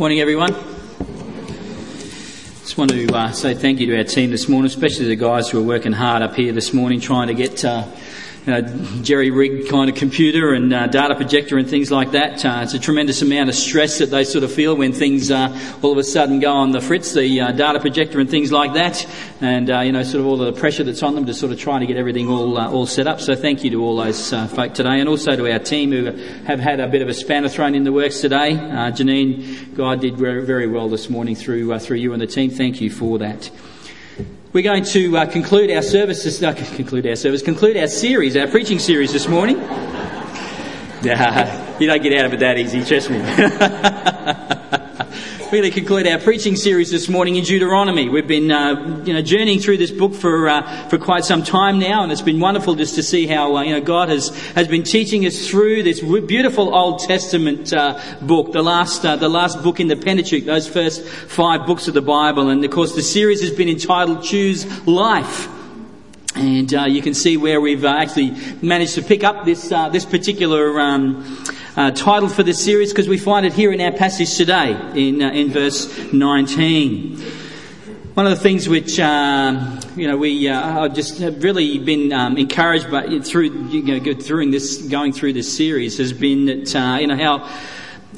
Morning, everyone. Just want to uh, say thank you to our team this morning, especially the guys who are working hard up here this morning trying to get uh, know, jerry rig kind of computer and uh, data projector and things like that. Uh, it's a tremendous amount of stress that they sort of feel when things uh, all of a sudden go on the fritz, the uh, data projector and things like that, and uh, you know, sort of all the pressure that's on them to sort of try to get everything all uh, all set up. So thank you to all those folk today, and also to our team who have had a bit of a spanner thrown in the works today. Janine, God did very, very well this morning through through you and the team. Thank you for that. We're going to uh, conclude our service, uh, conclude our service, conclude our series, our preaching series this morning. You don't get out of it that easy, trust me. really conclude our preaching series this morning in Deuteronomy. We've been, uh, you know, journeying through this book for uh, for quite some time now, and it's been wonderful just to see how uh, you know God has has been teaching us through this beautiful Old Testament uh, book, the last uh, the last book in the Pentateuch, those first five books of the Bible, and of course the series has been entitled "Choose Life." And uh, you can see where we've actually managed to pick up this this particular um, uh, title for this series because we find it here in our passage today in uh, in verse 19. One of the things which um, you know we uh, I've just have really been um, encouraged by through you know through this going through this series has been that you know how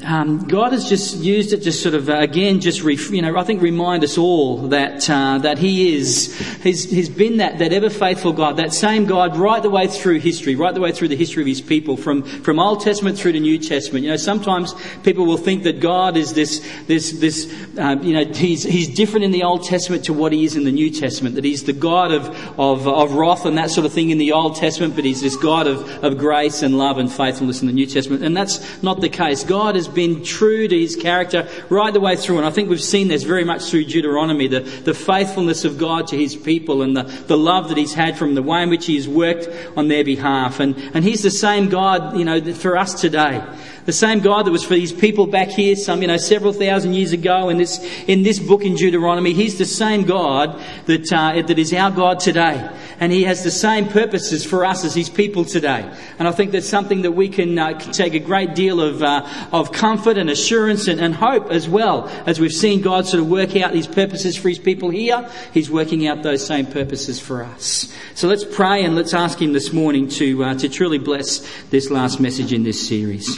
um, God has just used it, just sort of uh, again, just you know, I think remind us all that uh, that He is, he's, he's been that that ever faithful God, that same God, right the way through history, right the way through the history of His people, from from Old Testament through to New Testament. You know, sometimes people will think that God is this this this, uh, you know, he's he's different in the Old Testament to what He is in the New Testament. That He's the God of of, of wrath and that sort of thing in the Old Testament, but He's this God of of grace and love and faithfulness in the New Testament, and that's not the case. God is been true to his character right the way through. And I think we've seen this very much through Deuteronomy, the, the faithfulness of God to his people and the, the love that he's had from the way in which he has worked on their behalf. And, and he's the same God, you know, for us today. The same God that was for these people back here some, you know, several thousand years ago in this, in this book in Deuteronomy. He's the same God that, uh, that is our God today. And he has the same purposes for us as his people today. And I think that's something that we can, uh, take a great deal of, uh, of comfort and assurance and, and hope as well. As we've seen God sort of work out his purposes for his people here, he's working out those same purposes for us. So let's pray and let's ask him this morning to, uh, to truly bless this last message in this series.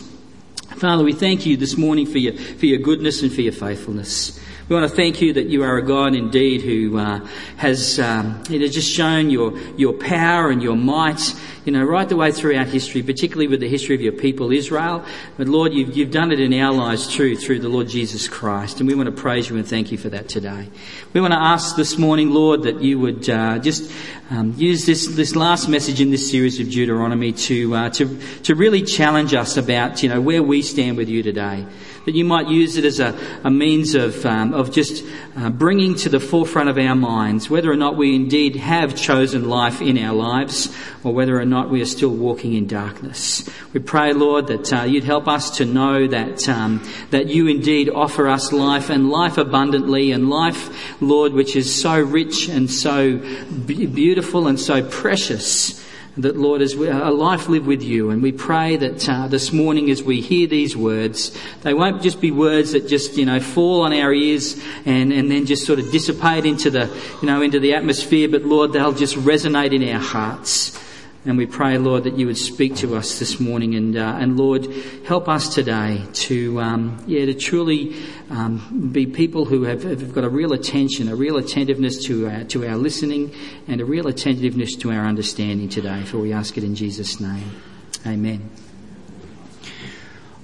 Father, we thank you this morning for your, for your goodness and for your faithfulness. We want to thank you that you are a God indeed who uh, has um, you know, just shown your, your power and your might you know, right the way throughout history, particularly with the history of your people, Israel. But Lord, you've, you've done it in our lives too, through the Lord Jesus Christ. And we want to praise you and thank you for that today. We want to ask this morning, Lord, that you would uh, just um, use this, this last message in this series of Deuteronomy to, uh, to, to really challenge us about, you know, where we stand with you today that you might use it as a, a means of, um, of just uh, bringing to the forefront of our minds whether or not we indeed have chosen life in our lives or whether or not we are still walking in darkness. We pray, Lord, that uh, you'd help us to know that, um, that you indeed offer us life and life abundantly and life, Lord, which is so rich and so beautiful and so precious that Lord, as we, a life live with you, and we pray that uh, this morning as we hear these words, they won't just be words that just you know fall on our ears and, and then just sort of dissipate into the you know into the atmosphere, but Lord, they'll just resonate in our hearts. And we pray, Lord, that you would speak to us this morning, and uh, and Lord, help us today to um, yeah to truly um, be people who have, have, got a real attention, a real attentiveness to our, to our listening, and a real attentiveness to our understanding today. For we ask it in Jesus' name, Amen.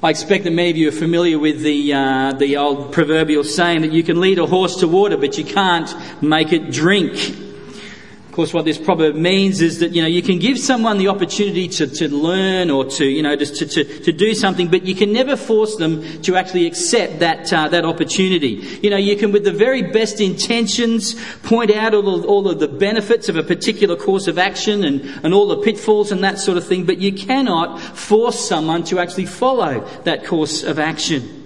I expect that many of you are familiar with the uh, the old proverbial saying that you can lead a horse to water, but you can't make it drink. Of course, what this proverb means is that, you know, you can give someone the opportunity to, to learn or to, you know, just to, to, to do something, but you can never force them to actually accept that, uh, that opportunity. You know, you can, with the very best intentions, point out all of, all of the benefits of a particular course of action and, and all the pitfalls and that sort of thing, but you cannot force someone to actually follow that course of action.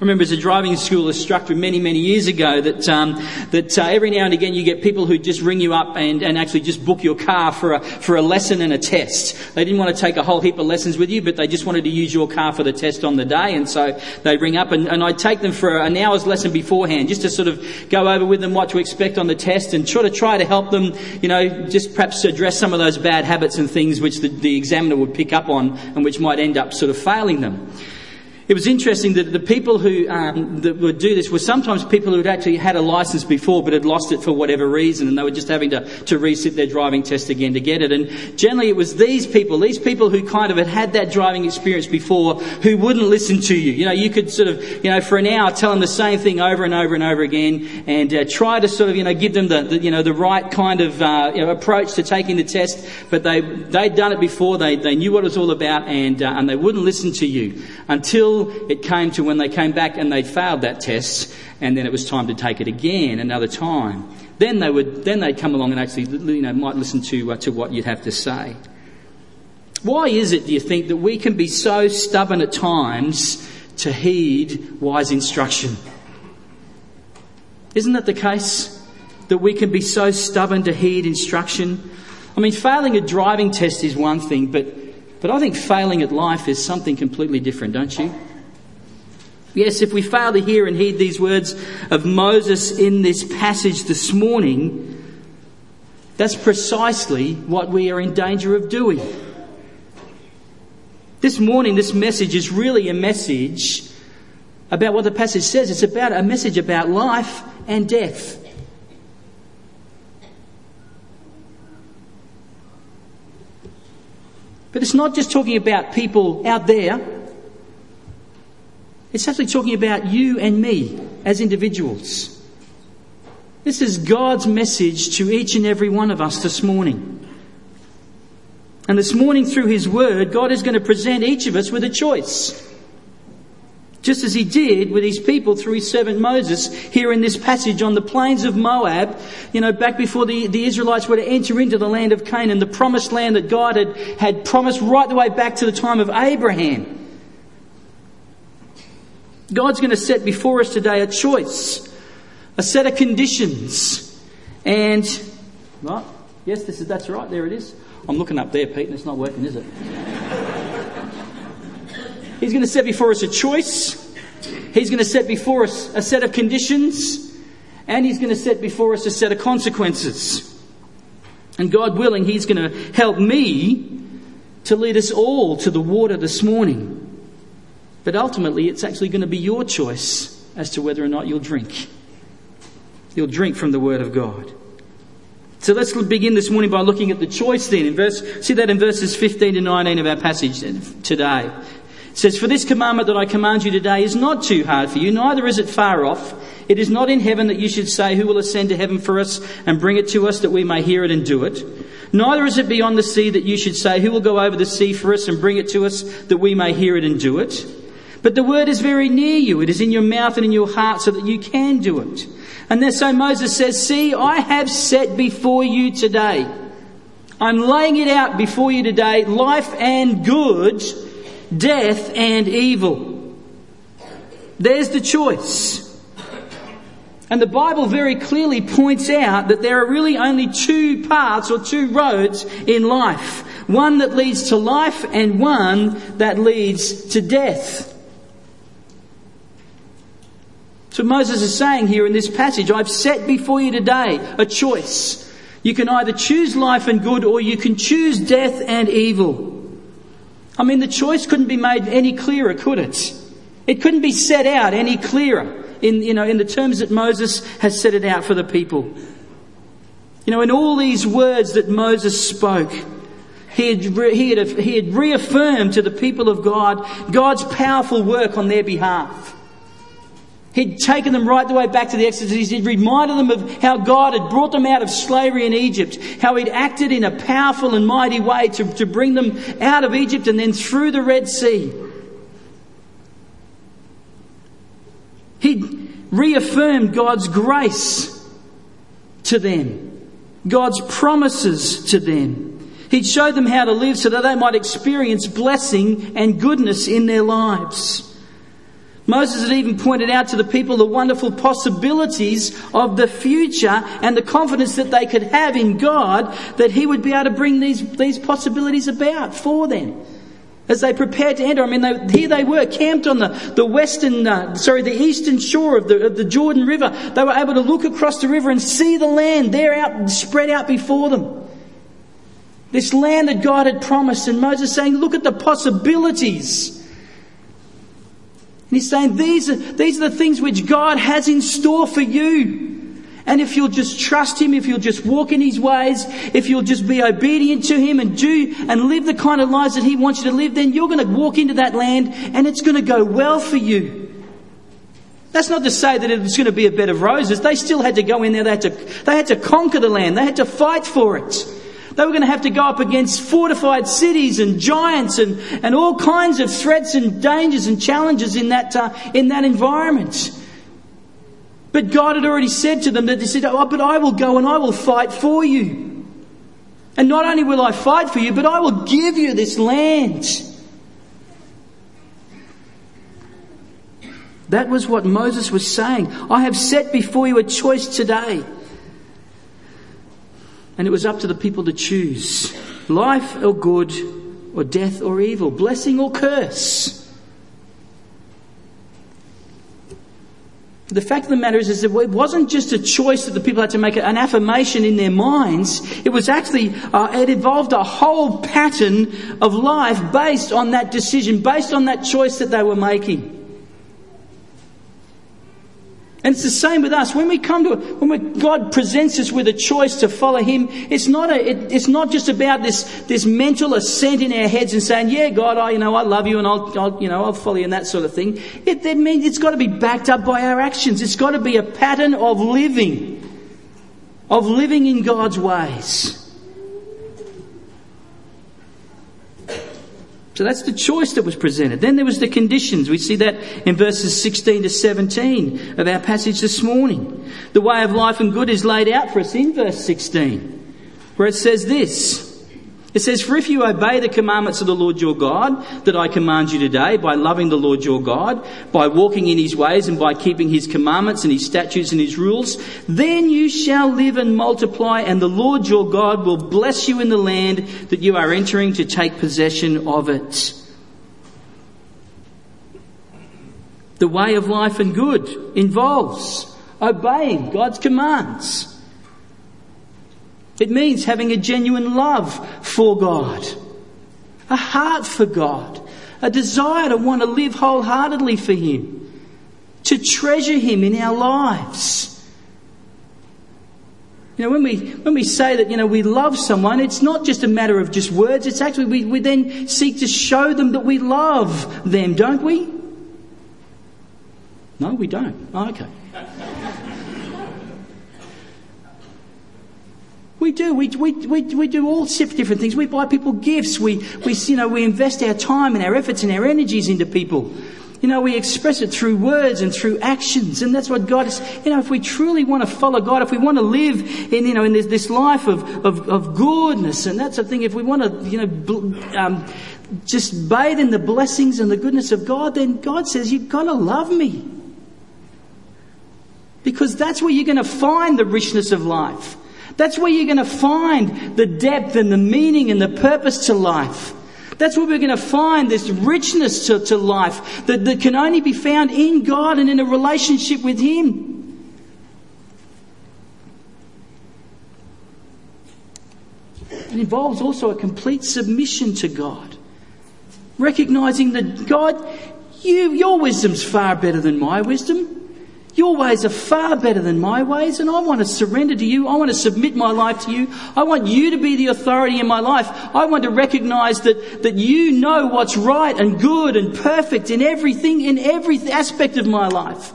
Remember as a driving school instructor many, many years ago that, um, that uh, every now and again you get people who just ring you up and, and actually just book your car for a, for a lesson and a test. They didn't want to take a whole heap of lessons with you, but they just wanted to use your car for the test on the day. And so they'd ring up and, and I'd take them for an hour's lesson beforehand just to sort of go over with them what to expect on the test and try to try to help them, you know, just perhaps address some of those bad habits and things which the, the examiner would pick up on and which might end up sort of failing them. It was interesting that the people who um, that would do this were sometimes people who had actually had a license before but had lost it for whatever reason and they were just having to, to resit their driving test again to get it. And generally it was these people, these people who kind of had had that driving experience before who wouldn't listen to you. You know, you could sort of, you know, for an hour tell them the same thing over and over and over again and uh, try to sort of, you know, give them the, the you know, the right kind of uh, you know, approach to taking the test. But they, they'd done it before, they, they knew what it was all about and, uh, and they wouldn't listen to you until it came to when they came back and they'd failed that test, and then it was time to take it again another time. Then they would, then they'd come along and actually, you know, might listen to, uh, to what you'd have to say. Why is it, do you think, that we can be so stubborn at times to heed wise instruction? Isn't that the case? That we can be so stubborn to heed instruction? I mean, failing a driving test is one thing, but but I think failing at life is something completely different, don't you? Yes, if we fail to hear and heed these words of Moses in this passage this morning, that's precisely what we are in danger of doing. This morning, this message is really a message about what the passage says. It's about a message about life and death. But it's not just talking about people out there. It's actually talking about you and me as individuals. This is God's message to each and every one of us this morning. And this morning, through His Word, God is going to present each of us with a choice. Just as he did with his people through his servant Moses here in this passage on the plains of Moab, you know, back before the, the Israelites were to enter into the land of Canaan, the promised land that God had, had promised right the way back to the time of Abraham. God's going to set before us today a choice, a set of conditions. And, right, yes, this is, that's right, there it is. I'm looking up there, Pete, and it's not working, is it? He's going to set before us a choice. He's going to set before us a set of conditions. And He's going to set before us a set of consequences. And God willing, He's going to help me to lead us all to the water this morning. But ultimately, it's actually going to be your choice as to whether or not you'll drink. You'll drink from the Word of God. So let's begin this morning by looking at the choice then. In verse, see that in verses 15 to 19 of our passage today. It says, For this commandment that I command you today is not too hard for you, neither is it far off. It is not in heaven that you should say, Who will ascend to heaven for us and bring it to us that we may hear it and do it? Neither is it beyond the sea that you should say, Who will go over the sea for us and bring it to us that we may hear it and do it? But the word is very near you. It is in your mouth and in your heart so that you can do it. And then so Moses says, See, I have set before you today. I'm laying it out before you today, life and good death and evil. There's the choice. And the Bible very clearly points out that there are really only two paths or two roads in life. One that leads to life and one that leads to death. So Moses is saying here in this passage, I've set before you today a choice. You can either choose life and good or you can choose death and evil. I mean, the choice couldn't be made any clearer, could it? It couldn't be set out any clearer in, you know, in the terms that Moses has set it out for the people. You know, in all these words that Moses spoke, he had, he, had, he had reaffirmed to the people of God God's powerful work on their behalf. He'd taken them right the way back to the Exodus. He'd reminded them of how God had brought them out of slavery in Egypt, how He'd acted in a powerful and mighty way to, to bring them out of Egypt and then through the Red Sea. He'd reaffirmed God's grace to them, God's promises to them. He'd showed them how to live so that they might experience blessing and goodness in their lives. Moses had even pointed out to the people the wonderful possibilities of the future and the confidence that they could have in God that He would be able to bring these, these possibilities about for them. As they prepared to enter, I mean, they, here they were camped on the, the western, uh, sorry, the eastern shore of the, of the Jordan River. They were able to look across the river and see the land there out, spread out before them. This land that God had promised, and Moses saying, Look at the possibilities. And he's saying, these are, these are the things which God has in store for you. And if you'll just trust Him, if you'll just walk in His ways, if you'll just be obedient to Him and do and live the kind of lives that He wants you to live, then you're going to walk into that land and it's going to go well for you. That's not to say that it's going to be a bed of roses. They still had to go in there. They had to, they had to conquer the land. They had to fight for it. They were going to have to go up against fortified cities and giants and, and all kinds of threats and dangers and challenges in that, uh, in that environment. But God had already said to them that He said, oh, but I will go and I will fight for you. And not only will I fight for you, but I will give you this land. That was what Moses was saying. I have set before you a choice today. And it was up to the people to choose life or good, or death or evil, blessing or curse. The fact of the matter is, is that it wasn't just a choice that the people had to make an affirmation in their minds. It was actually, uh, it involved a whole pattern of life based on that decision, based on that choice that they were making. And it's the same with us. When we come to, when we, God presents us with a choice to follow Him, it's not a, it, it's not just about this, this mental assent in our heads and saying, yeah, God, I, you know, I love you and I'll, I'll you know, I'll follow you and that sort of thing. It, that means it's got to be backed up by our actions. It's got to be a pattern of living, of living in God's ways. So that's the choice that was presented. Then there was the conditions. We see that in verses 16 to 17 of our passage this morning. The way of life and good is laid out for us in verse 16, where it says this. It says, For if you obey the commandments of the Lord your God that I command you today by loving the Lord your God, by walking in his ways and by keeping his commandments and his statutes and his rules, then you shall live and multiply and the Lord your God will bless you in the land that you are entering to take possession of it. The way of life and good involves obeying God's commands. It means having a genuine love for God, a heart for God, a desire to want to live wholeheartedly for Him, to treasure Him in our lives. You know, when we, when we say that, you know, we love someone, it's not just a matter of just words, it's actually, we, we then seek to show them that we love them, don't we? No, we don't. Oh, okay. We do. We, we, we, we do all different things. We buy people gifts. We, we, you know, we invest our time and our efforts and our energies into people. You know, we express it through words and through actions. And that's what God is, you know, if we truly want to follow God, if we want to live in, you know, in this, this life of, of, of goodness and that sort of thing, if we want to, you know, um, just bathe in the blessings and the goodness of God, then God says, you've got to love me. Because that's where you're going to find the richness of life. That's where you're going to find the depth and the meaning and the purpose to life. That's where we're going to find this richness to, to life that, that can only be found in God and in a relationship with Him. It involves also a complete submission to God. Recognizing that God, you, your wisdom's far better than my wisdom. Your ways are far better than my ways, and I want to surrender to you. I want to submit my life to you. I want you to be the authority in my life. I want to recognize that, that you know what's right and good and perfect in everything, in every aspect of my life.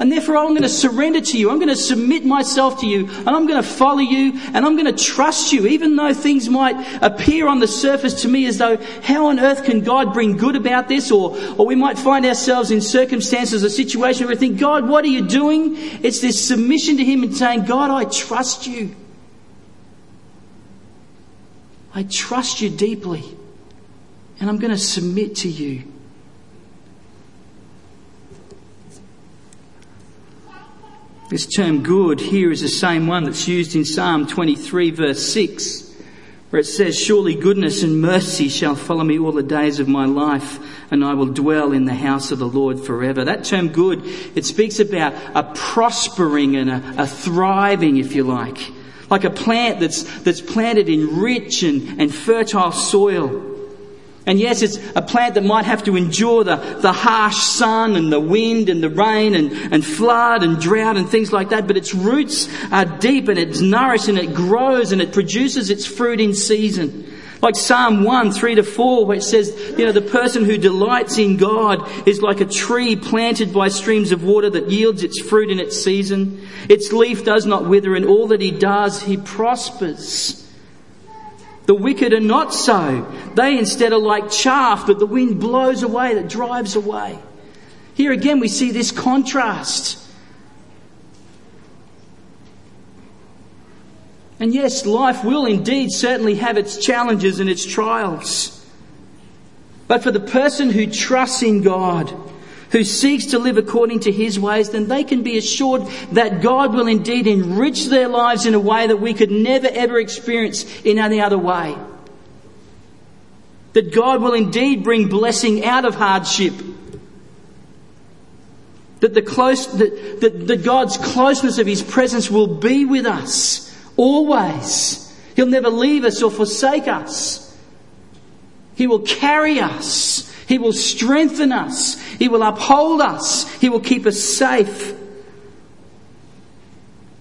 And therefore, I'm going to surrender to you. I'm going to submit myself to you. And I'm going to follow you. And I'm going to trust you, even though things might appear on the surface to me as though, how on earth can God bring good about this? Or, or we might find ourselves in circumstances or situations where we think, God, what are you doing? It's this submission to Him and saying, God, I trust you. I trust you deeply. And I'm going to submit to you. This term good here is the same one that's used in Psalm 23 verse 6, where it says, Surely goodness and mercy shall follow me all the days of my life, and I will dwell in the house of the Lord forever. That term good, it speaks about a prospering and a, a thriving, if you like. Like a plant that's, that's planted in rich and, and fertile soil. And yes, it's a plant that might have to endure the, the harsh sun and the wind and the rain and, and flood and drought and things like that, but its roots are deep and it's nourished and it grows and it produces its fruit in season. Like Psalm 1, 3 to 4, where it says, you know, the person who delights in God is like a tree planted by streams of water that yields its fruit in its season. Its leaf does not wither and all that he does, he prospers. The wicked are not so. They instead are like chaff that the wind blows away, that drives away. Here again we see this contrast. And yes, life will indeed certainly have its challenges and its trials. But for the person who trusts in God, who seeks to live according to His ways, then they can be assured that God will indeed enrich their lives in a way that we could never ever experience in any other way. That God will indeed bring blessing out of hardship. That the close, that, that, that God's closeness of His presence will be with us always. He'll never leave us or forsake us. He will carry us. He will strengthen us. He will uphold us. He will keep us safe.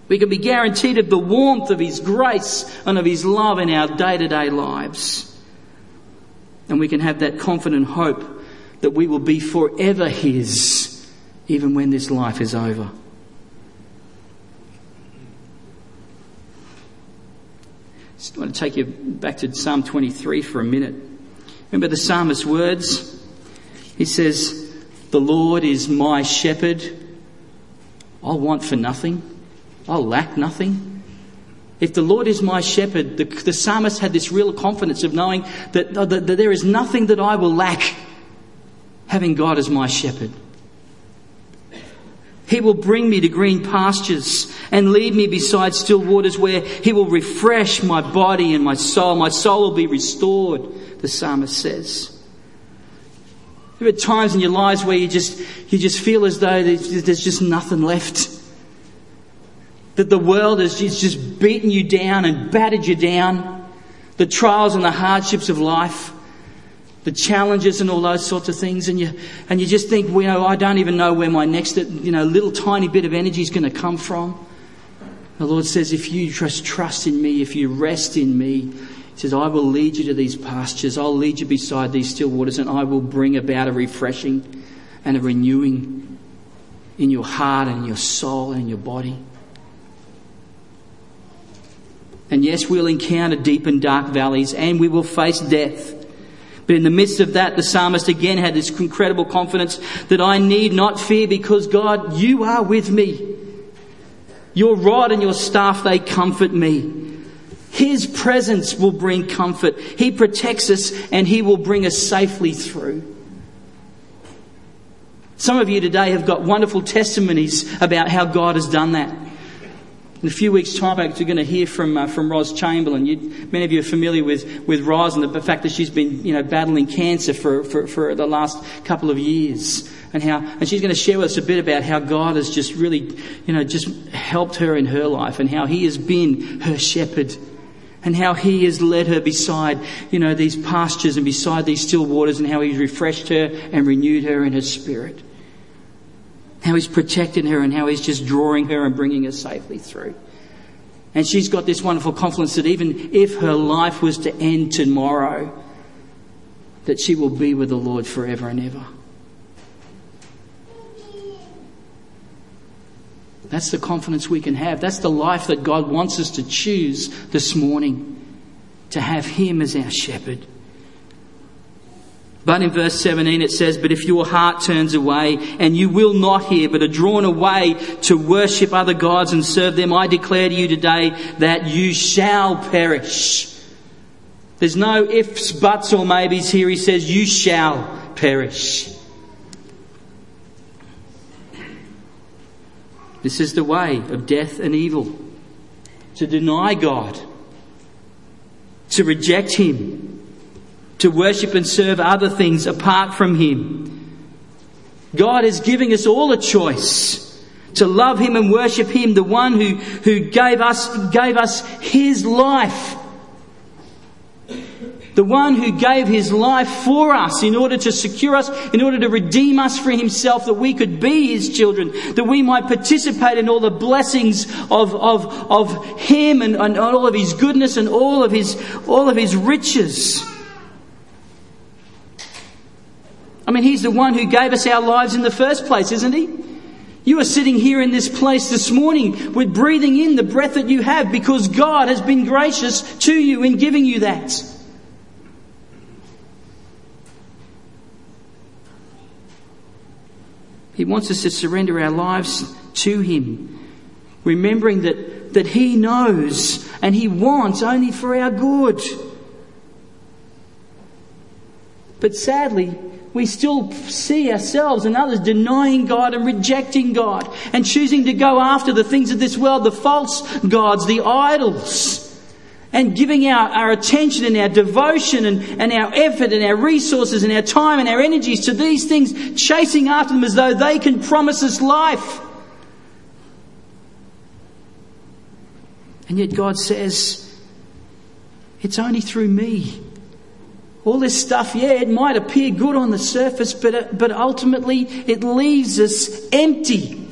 We can be guaranteed of the warmth of His grace and of His love in our day to day lives. And we can have that confident hope that we will be forever His, even when this life is over. I want to take you back to Psalm 23 for a minute. Remember the psalmist's words? He says, The Lord is my shepherd. I'll want for nothing. I'll lack nothing. If the Lord is my shepherd, the, the psalmist had this real confidence of knowing that, that, that there is nothing that I will lack having God as my shepherd. He will bring me to green pastures and lead me beside still waters where He will refresh my body and my soul. My soul will be restored, the psalmist says. There are times in your lives where you just, you just feel as though there's just nothing left. That the world has just beaten you down and battered you down. The trials and the hardships of life. The challenges and all those sorts of things. And you, and you just think, well, you know, I don't even know where my next, you know, little tiny bit of energy is going to come from. The Lord says, if you just trust in me, if you rest in me, he says, I will lead you to these pastures. I'll lead you beside these still waters and I will bring about a refreshing and a renewing in your heart and your soul and your body. And yes, we'll encounter deep and dark valleys and we will face death. But in the midst of that, the psalmist again had this incredible confidence that I need not fear because God, you are with me. Your rod and your staff, they comfort me. His presence will bring comfort. He protects us and He will bring us safely through. Some of you today have got wonderful testimonies about how God has done that. In a few weeks' time, actually, you're going to hear from uh, from Ros Chamberlain. You, many of you are familiar with with Ros and the fact that she's been you know battling cancer for, for, for the last couple of years, and how and she's going to share with us a bit about how God has just really you know just helped her in her life and how He has been her shepherd and how he has led her beside, you know, these pastures and beside these still waters and how he's refreshed her and renewed her in her spirit. How he's protecting her and how he's just drawing her and bringing her safely through. And she's got this wonderful confidence that even if her life was to end tomorrow, that she will be with the Lord forever and ever. That's the confidence we can have. That's the life that God wants us to choose this morning. To have Him as our shepherd. But in verse 17 it says, But if your heart turns away and you will not hear, but are drawn away to worship other gods and serve them, I declare to you today that you shall perish. There's no ifs, buts, or maybes here. He says, You shall perish. This is the way of death and evil. To deny God, to reject Him, to worship and serve other things apart from Him. God is giving us all a choice to love Him and worship Him, the one who, who gave us, gave us His life the one who gave his life for us in order to secure us, in order to redeem us for himself, that we could be his children, that we might participate in all the blessings of, of, of him and, and all of his goodness and all of his, all of his riches. I mean, he's the one who gave us our lives in the first place, isn't he? You are sitting here in this place this morning with breathing in the breath that you have because God has been gracious to you in giving you that. He wants us to surrender our lives to Him, remembering that, that He knows and He wants only for our good. But sadly, we still see ourselves and others denying God and rejecting God and choosing to go after the things of this world, the false gods, the idols and giving our, our attention and our devotion and, and our effort and our resources and our time and our energies to these things, chasing after them as though they can promise us life. And yet God says, it's only through me. All this stuff, yeah, it might appear good on the surface, but, uh, but ultimately it leaves us empty.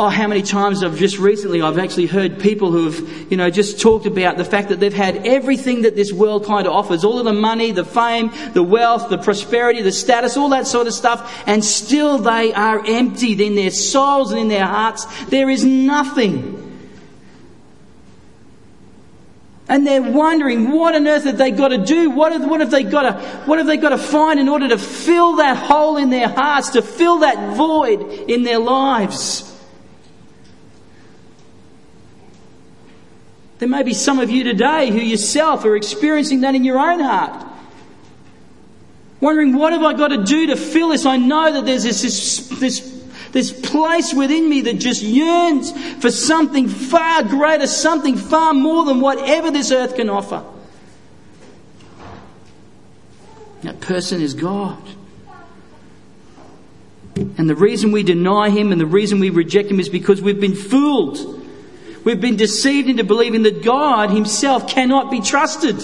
Oh, how many times I've just recently, I've actually heard people who have, you know, just talked about the fact that they've had everything that this world kind of offers. All of the money, the fame, the wealth, the prosperity, the status, all that sort of stuff. And still they are emptied in their souls and in their hearts. There is nothing. And they're wondering, what on earth have they got to do? What have, what have they got to, what have they got to find in order to fill that hole in their hearts, to fill that void in their lives? There may be some of you today who yourself are experiencing that in your own heart. Wondering, what have I got to do to fill this? I know that there's this, this, this, this place within me that just yearns for something far greater, something far more than whatever this earth can offer. That person is God. And the reason we deny Him and the reason we reject Him is because we've been fooled. We've been deceived into believing that God Himself cannot be trusted.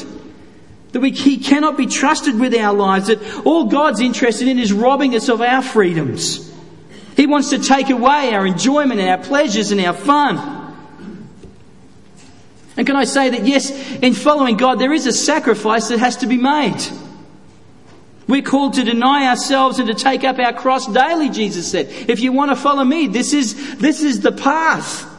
That we, He cannot be trusted with our lives. That all God's interested in is robbing us of our freedoms. He wants to take away our enjoyment and our pleasures and our fun. And can I say that yes, in following God, there is a sacrifice that has to be made. We're called to deny ourselves and to take up our cross daily, Jesus said. If you want to follow me, this is, this is the path.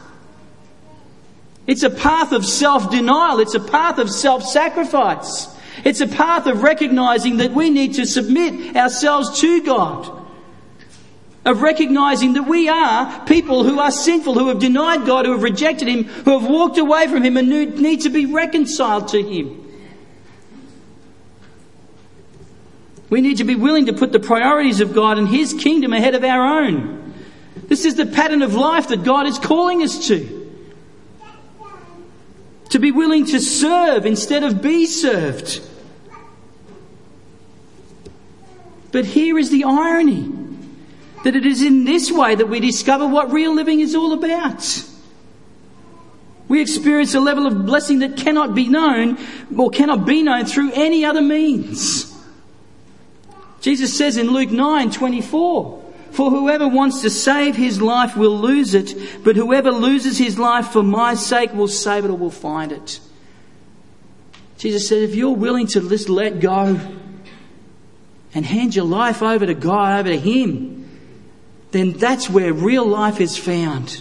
It's a path of self-denial. It's a path of self-sacrifice. It's a path of recognizing that we need to submit ourselves to God. Of recognizing that we are people who are sinful, who have denied God, who have rejected Him, who have walked away from Him and need to be reconciled to Him. We need to be willing to put the priorities of God and His kingdom ahead of our own. This is the pattern of life that God is calling us to. To be willing to serve instead of be served. But here is the irony that it is in this way that we discover what real living is all about. We experience a level of blessing that cannot be known or cannot be known through any other means. Jesus says in Luke 9 24, for whoever wants to save his life will lose it, but whoever loses his life for my sake will save it or will find it. Jesus said, if you're willing to just let go and hand your life over to God, over to Him, then that's where real life is found.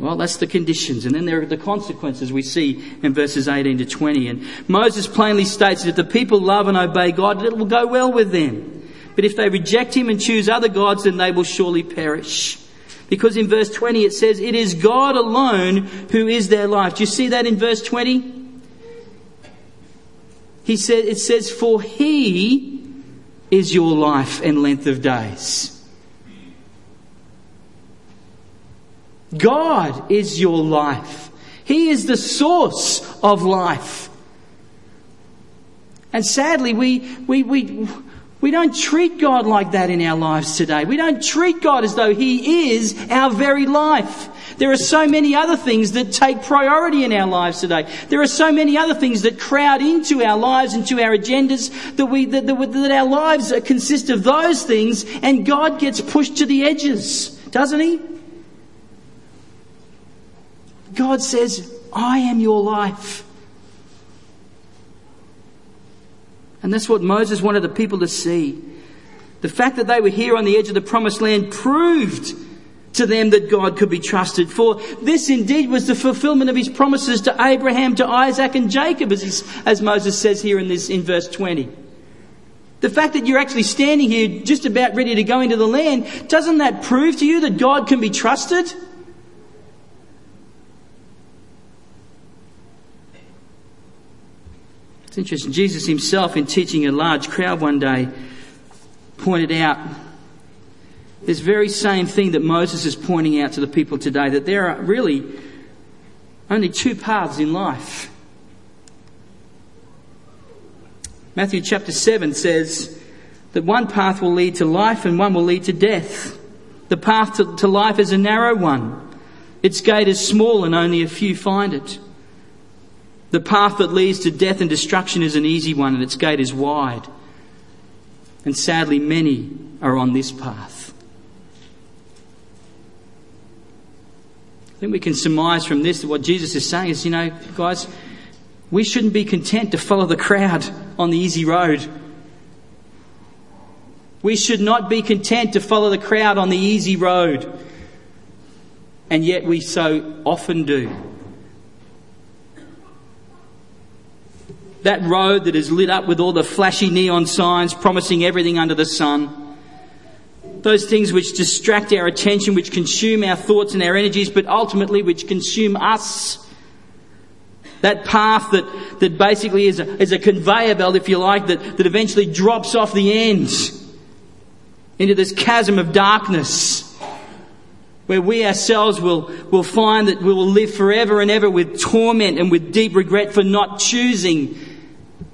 Well, that's the conditions. And then there are the consequences we see in verses 18 to 20. And Moses plainly states that if the people love and obey God, it will go well with them. But if they reject him and choose other gods, then they will surely perish. Because in verse 20 it says, it is God alone who is their life. Do you see that in verse 20? He said, it says, for he is your life and length of days. God is your life. He is the source of life. And sadly, we, we, we, we don't treat God like that in our lives today. We don't treat God as though He is our very life. There are so many other things that take priority in our lives today. There are so many other things that crowd into our lives, into our agendas, that, we, that, that, that our lives consist of those things, and God gets pushed to the edges, doesn't He? God says, I am your life. And that's what Moses wanted the people to see. The fact that they were here on the edge of the promised land proved to them that God could be trusted. For this indeed was the fulfillment of his promises to Abraham, to Isaac and Jacob, as, as Moses says here in this, in verse 20. The fact that you're actually standing here just about ready to go into the land, doesn't that prove to you that God can be trusted? It's interesting. Jesus himself, in teaching a large crowd one day, pointed out this very same thing that Moses is pointing out to the people today that there are really only two paths in life. Matthew chapter 7 says that one path will lead to life and one will lead to death. The path to, to life is a narrow one. Its gate is small and only a few find it. The path that leads to death and destruction is an easy one and its gate is wide. And sadly, many are on this path. I think we can surmise from this that what Jesus is saying is, you know, guys, we shouldn't be content to follow the crowd on the easy road. We should not be content to follow the crowd on the easy road. And yet we so often do. That road that is lit up with all the flashy neon signs promising everything under the sun. Those things which distract our attention, which consume our thoughts and our energies, but ultimately which consume us. That path that, that basically is a, is a conveyor belt, if you like, that, that eventually drops off the ends into this chasm of darkness where we ourselves will, will find that we will live forever and ever with torment and with deep regret for not choosing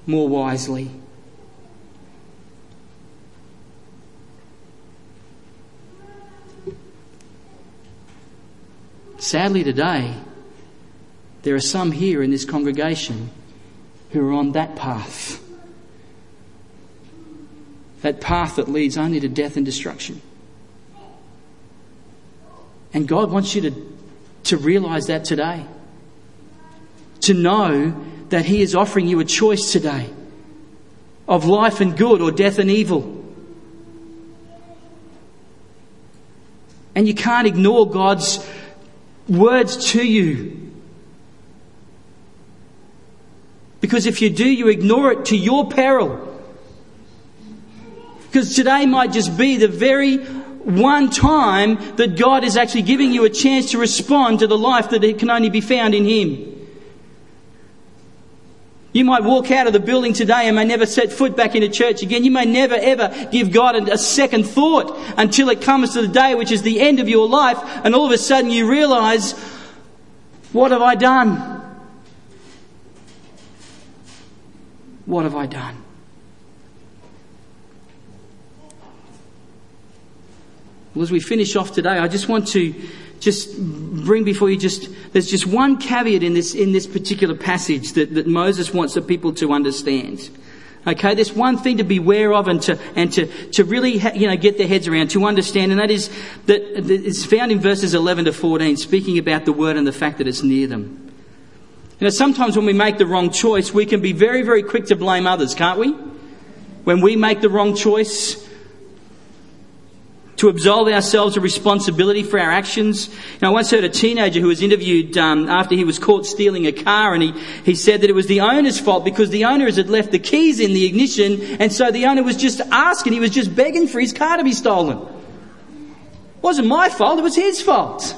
more wisely. Sadly, today, there are some here in this congregation who are on that path. That path that leads only to death and destruction. And God wants you to, to realize that today. To know that He is offering you a choice today of life and good or death and evil. And you can't ignore God's words to you. Because if you do, you ignore it to your peril. Because today might just be the very one time that God is actually giving you a chance to respond to the life that can only be found in Him. You might walk out of the building today and may never set foot back into church again. You may never ever give God a second thought until it comes to the day which is the end of your life and all of a sudden you realize, what have I done? What have I done? Well, as we finish off today, I just want to just bring before you just, there's just one caveat in this, in this particular passage that, that Moses wants the people to understand. Okay, there's one thing to beware of and to, and to, to really, you know, get their heads around, to understand, and that is that it's found in verses 11 to 14, speaking about the word and the fact that it's near them. You know, sometimes when we make the wrong choice, we can be very, very quick to blame others, can't we? When we make the wrong choice, to absolve ourselves of responsibility for our actions. I once heard a teenager who was interviewed um, after he was caught stealing a car, and he, he said that it was the owner's fault because the owner had left the keys in the ignition, and so the owner was just asking, he was just begging for his car to be stolen. It wasn't my fault, it was his fault.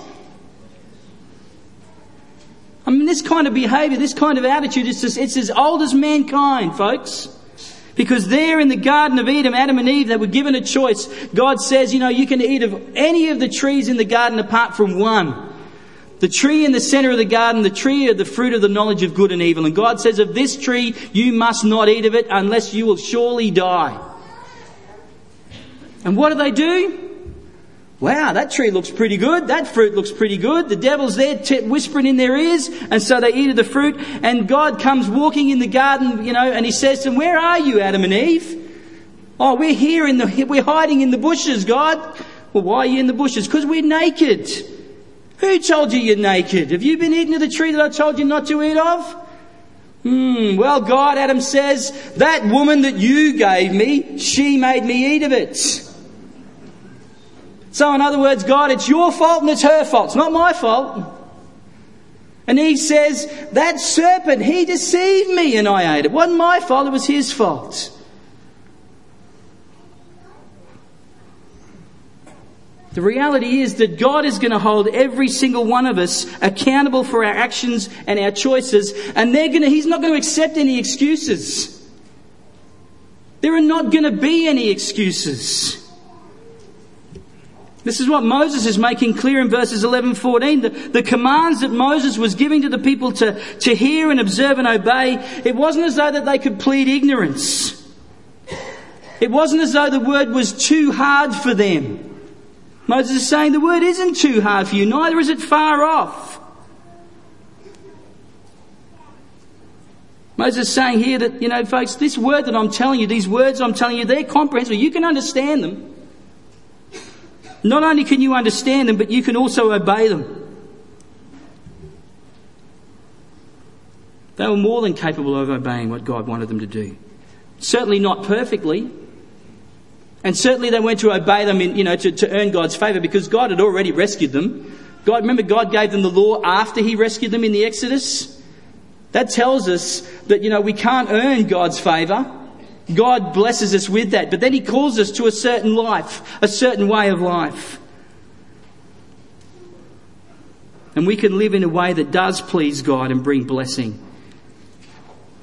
I mean, this kind of behaviour, this kind of attitude, it's, just, it's as old as mankind, folks. Because there in the Garden of Eden, Adam and Eve, they were given a choice. God says, you know, you can eat of any of the trees in the garden apart from one. The tree in the center of the garden, the tree of the fruit of the knowledge of good and evil. And God says, of this tree, you must not eat of it unless you will surely die. And what do they do? Wow, that tree looks pretty good. That fruit looks pretty good. The devil's there t- whispering in their ears, and so they eat of the fruit. And God comes walking in the garden, you know, and he says to them, "Where are you, Adam and Eve?" Oh, we're here in the, we're hiding in the bushes, God. Well, why are you in the bushes? Because we're naked. Who told you you're naked? Have you been eating of the tree that I told you not to eat of? Hmm, well, God, Adam says, that woman that you gave me, she made me eat of it. So, in other words, God, it's your fault and it's her fault. It's not my fault. And he says, That serpent, he deceived me and I ate it. It wasn't my fault, it was his fault. The reality is that God is going to hold every single one of us accountable for our actions and our choices, and they're going to, He's not going to accept any excuses. There are not going to be any excuses. This is what Moses is making clear in verses 11 14. The, the, commands that Moses was giving to the people to, to hear and observe and obey, it wasn't as though that they could plead ignorance. It wasn't as though the word was too hard for them. Moses is saying the word isn't too hard for you, neither is it far off. Moses is saying here that, you know, folks, this word that I'm telling you, these words I'm telling you, they're comprehensible. You can understand them. Not only can you understand them, but you can also obey them. They were more than capable of obeying what God wanted them to do. Certainly not perfectly. And certainly they went to obey them, in, you know, to, to earn God's favour because God had already rescued them. God, remember, God gave them the law after He rescued them in the Exodus. That tells us that, you know, we can't earn God's favour. God blesses us with that. But then He calls us to a certain life, a certain way of life. And we can live in a way that does please God and bring blessing.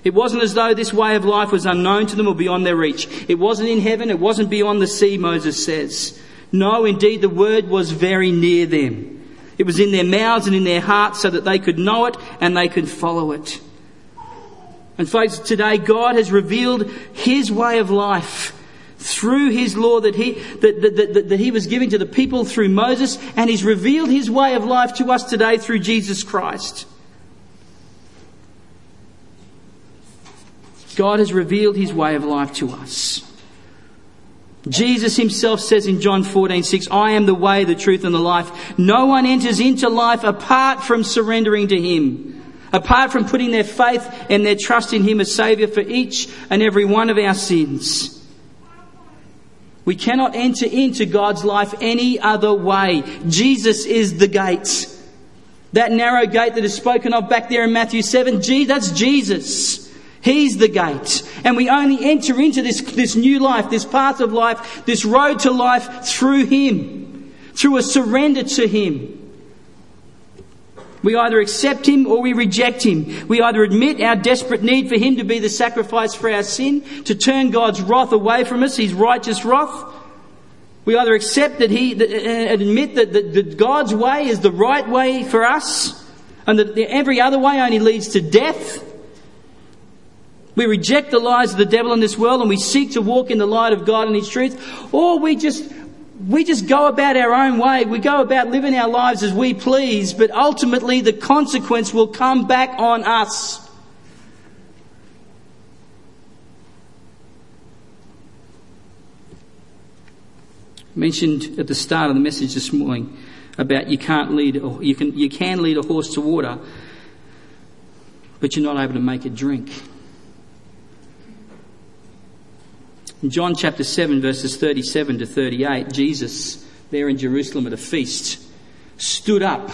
It wasn't as though this way of life was unknown to them or beyond their reach. It wasn't in heaven, it wasn't beyond the sea, Moses says. No, indeed, the word was very near them. It was in their mouths and in their hearts so that they could know it and they could follow it. And folks, today God has revealed His way of life through His law that He, that, that, that, that He was giving to the people through Moses, and He's revealed His way of life to us today through Jesus Christ. God has revealed His way of life to us. Jesus himself says in John 14, 6, I am the way, the truth, and the life. No one enters into life apart from surrendering to Him apart from putting their faith and their trust in Him as Saviour for each and every one of our sins. We cannot enter into God's life any other way. Jesus is the gate. That narrow gate that is spoken of back there in Matthew 7, that's Jesus. He's the gate. And we only enter into this, this new life, this path of life, this road to life through Him, through a surrender to Him. We either accept Him or we reject Him. We either admit our desperate need for Him to be the sacrifice for our sin, to turn God's wrath away from us, His righteous wrath. We either accept that He, uh, uh, and admit that, that, that God's way is the right way for us, and that every other way only leads to death. We reject the lies of the devil in this world and we seek to walk in the light of God and His truth, or we just we just go about our own way. We go about living our lives as we please, but ultimately the consequence will come back on us. mentioned at the start of the message this morning about you can't lead you can you can lead a horse to water but you're not able to make it drink In John chapter 7, verses 37 to 38, Jesus, there in Jerusalem at a feast, stood up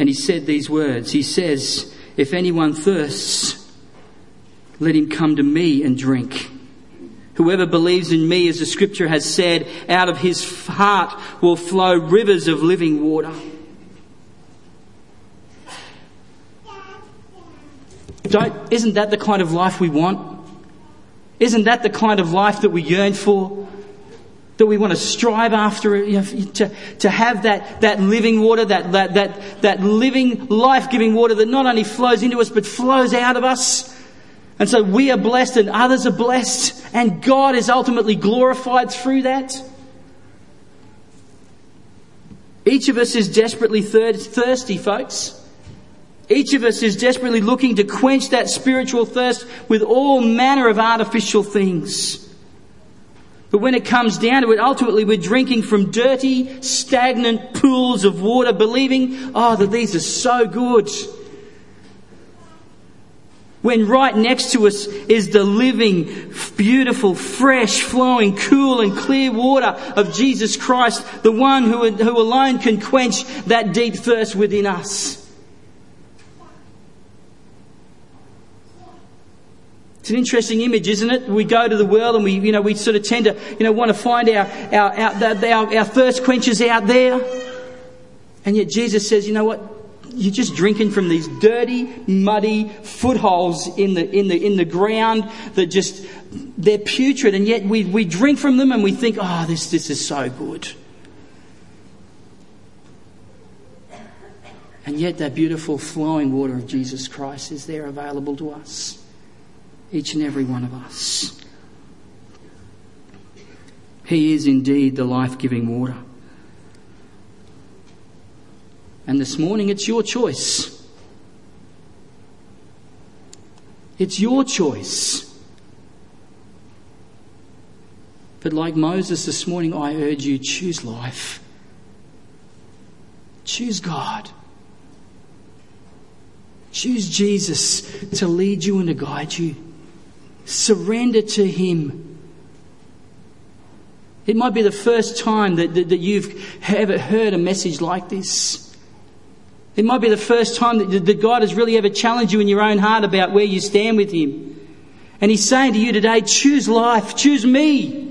and he said these words. He says, If anyone thirsts, let him come to me and drink. Whoever believes in me, as the scripture has said, out of his heart will flow rivers of living water. Don't, isn't that the kind of life we want? Isn't that the kind of life that we yearn for? That we want to strive after, you know, to, to have that, that living water, that, that, that, that living, life giving water that not only flows into us but flows out of us. And so we are blessed and others are blessed, and God is ultimately glorified through that. Each of us is desperately thirsty, folks. Each of us is desperately looking to quench that spiritual thirst with all manner of artificial things. But when it comes down to it, ultimately we're drinking from dirty, stagnant pools of water, believing, oh, that these are so good. When right next to us is the living, beautiful, fresh, flowing, cool and clear water of Jesus Christ, the one who, who alone can quench that deep thirst within us. It's an interesting image, isn't it? We go to the world and we, you know, we sort of tend to, you know, want to find our, our, our, our, our thirst quenchers out there. And yet Jesus says, you know what? You're just drinking from these dirty, muddy footholes in the, in the, in the ground that just, they're putrid. And yet we, we drink from them and we think, oh, this, this is so good. And yet that beautiful flowing water of Jesus Christ is there available to us each and every one of us. He is indeed the life giving water. And this morning it's your choice. It's your choice. But like Moses this morning, I urge you choose life. Choose God. Choose Jesus to lead you and to guide you. Surrender to Him. It might be the first time that, that, that, you've ever heard a message like this. It might be the first time that, that God has really ever challenged you in your own heart about where you stand with Him. And He's saying to you today, choose life, choose me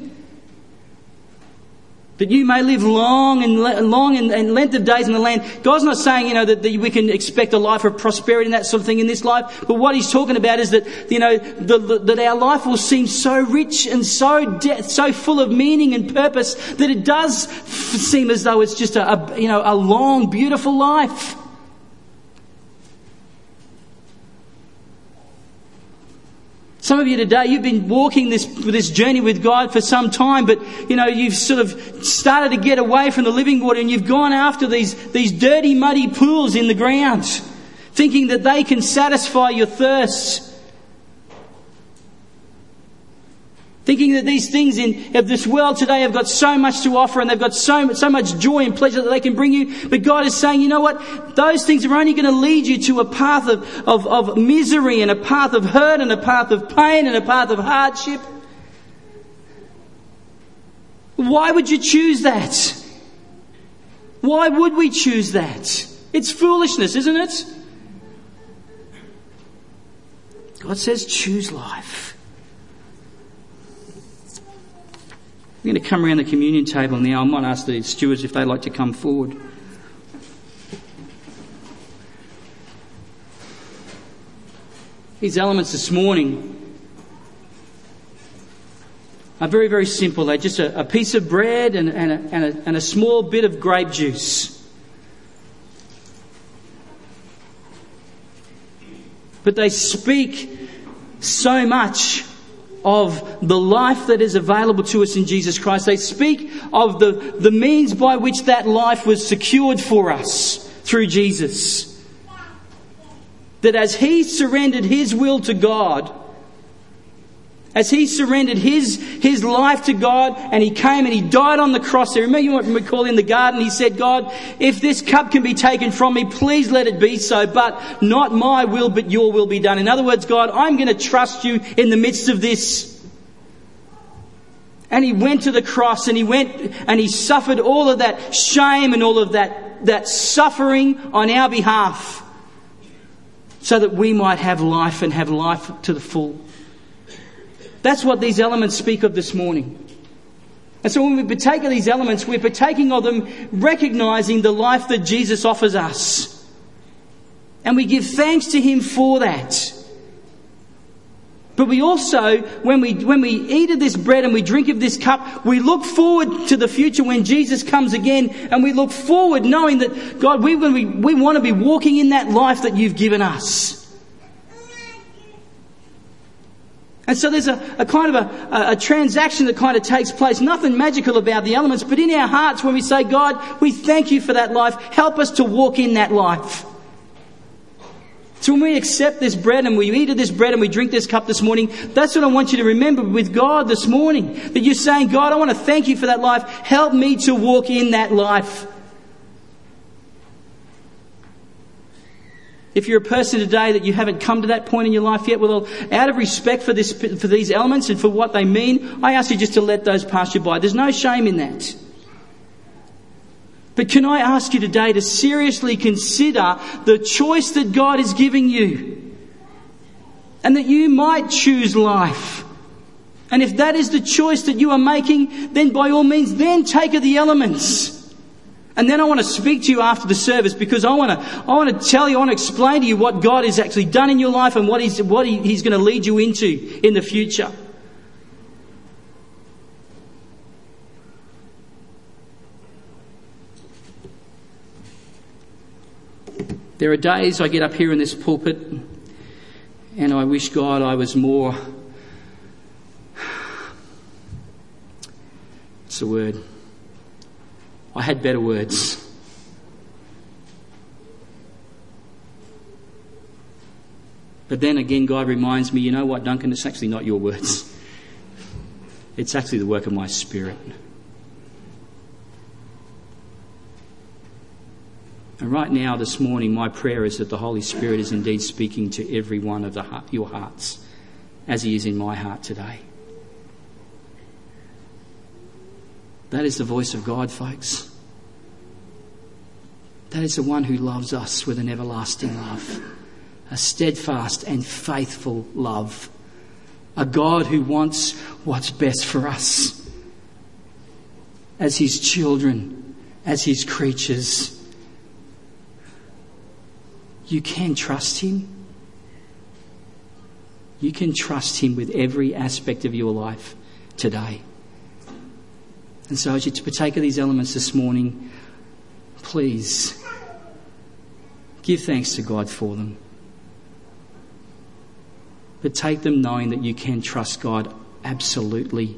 that you may live long and long and, and, length of days in the land. God's not saying, you know, that, that, we can expect a life of prosperity and that sort of thing in this life. But what He's talking about is that, you know, the, the, that our life will seem so rich and so de- so full of meaning and purpose that it does f- seem as though it's just a, a you know a long, beautiful life. Some of you today, you've been walking this, this journey with God for some time, but you know, you've sort of started to get away from the living water and you've gone after these, these dirty, muddy pools in the ground, thinking that they can satisfy your thirst. Thinking that these things in of this world today have got so much to offer and they've got so, so much joy and pleasure that they can bring you. But God is saying, you know what? Those things are only going to lead you to a path of, of, of misery and a path of hurt and a path of pain and a path of hardship. Why would you choose that? Why would we choose that? It's foolishness, isn't it? God says, choose life. We're going to come around the communion table now. I might ask the stewards if they'd like to come forward. These elements this morning are very, very simple. They're just a, a piece of bread and, and, a, and, a, and a small bit of grape juice. But they speak so much of the life that is available to us in Jesus Christ. They speak of the, the means by which that life was secured for us through Jesus. That as He surrendered His will to God, as he surrendered his, his life to God and he came and he died on the cross there. Remember what call in the garden? He said, God, if this cup can be taken from me, please let it be so, but not my will, but your will be done. In other words, God, I'm going to trust you in the midst of this. And he went to the cross and he went and he suffered all of that shame and all of that, that suffering on our behalf so that we might have life and have life to the full. That's what these elements speak of this morning. And so when we partake of these elements, we're partaking of them recognizing the life that Jesus offers us. And we give thanks to Him for that. But we also, when we, when we eat of this bread and we drink of this cup, we look forward to the future when Jesus comes again and we look forward knowing that, God, we, we, we want to be walking in that life that you've given us. And so there's a, a kind of a, a, transaction that kind of takes place. Nothing magical about the elements, but in our hearts when we say, God, we thank you for that life. Help us to walk in that life. So when we accept this bread and we eat of this bread and we drink this cup this morning, that's what I want you to remember with God this morning. That you're saying, God, I want to thank you for that life. Help me to walk in that life. If you're a person today that you haven't come to that point in your life yet, well, out of respect for this, for these elements and for what they mean, I ask you just to let those pass you by. There's no shame in that. But can I ask you today to seriously consider the choice that God is giving you? And that you might choose life. And if that is the choice that you are making, then by all means, then take of the elements. And then I want to speak to you after the service because I want to, I want to tell you, I want to explain to you what God has actually done in your life and what He's, what he, he's going to lead you into in the future. There are days I get up here in this pulpit and I wish God I was more. What's the word? I had better words. But then again, God reminds me, you know what, Duncan, it's actually not your words. It's actually the work of my spirit. And right now, this morning, my prayer is that the Holy Spirit is indeed speaking to every one of the, your hearts, as He is in my heart today. That is the voice of God, folks. That is the one who loves us with an everlasting love, a steadfast and faithful love, a God who wants what's best for us as His children, as His creatures. You can trust Him. You can trust Him with every aspect of your life today. And so, as you partake of these elements this morning, please give thanks to God for them. But take them knowing that you can trust God absolutely,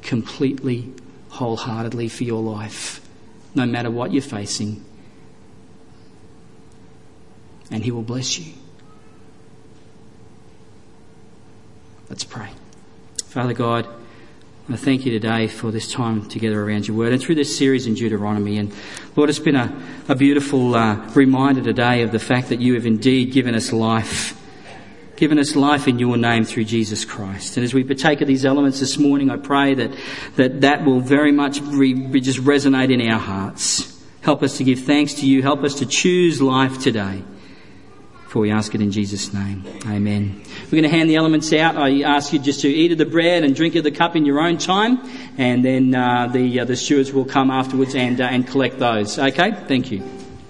completely, wholeheartedly for your life, no matter what you're facing. And He will bless you. Let's pray. Father God, I thank you today for this time together around your word and through this series in Deuteronomy. And Lord, it's been a, a beautiful uh, reminder today of the fact that you have indeed given us life, given us life in your name through Jesus Christ. And as we partake of these elements this morning, I pray that that, that will very much re, just resonate in our hearts. Help us to give thanks to you. Help us to choose life today. For we ask it in Jesus' name. Amen. We're going to hand the elements out. I ask you just to eat of the bread and drink of the cup in your own time, and then uh, the uh, the stewards will come afterwards and uh, and collect those. Okay. Thank you.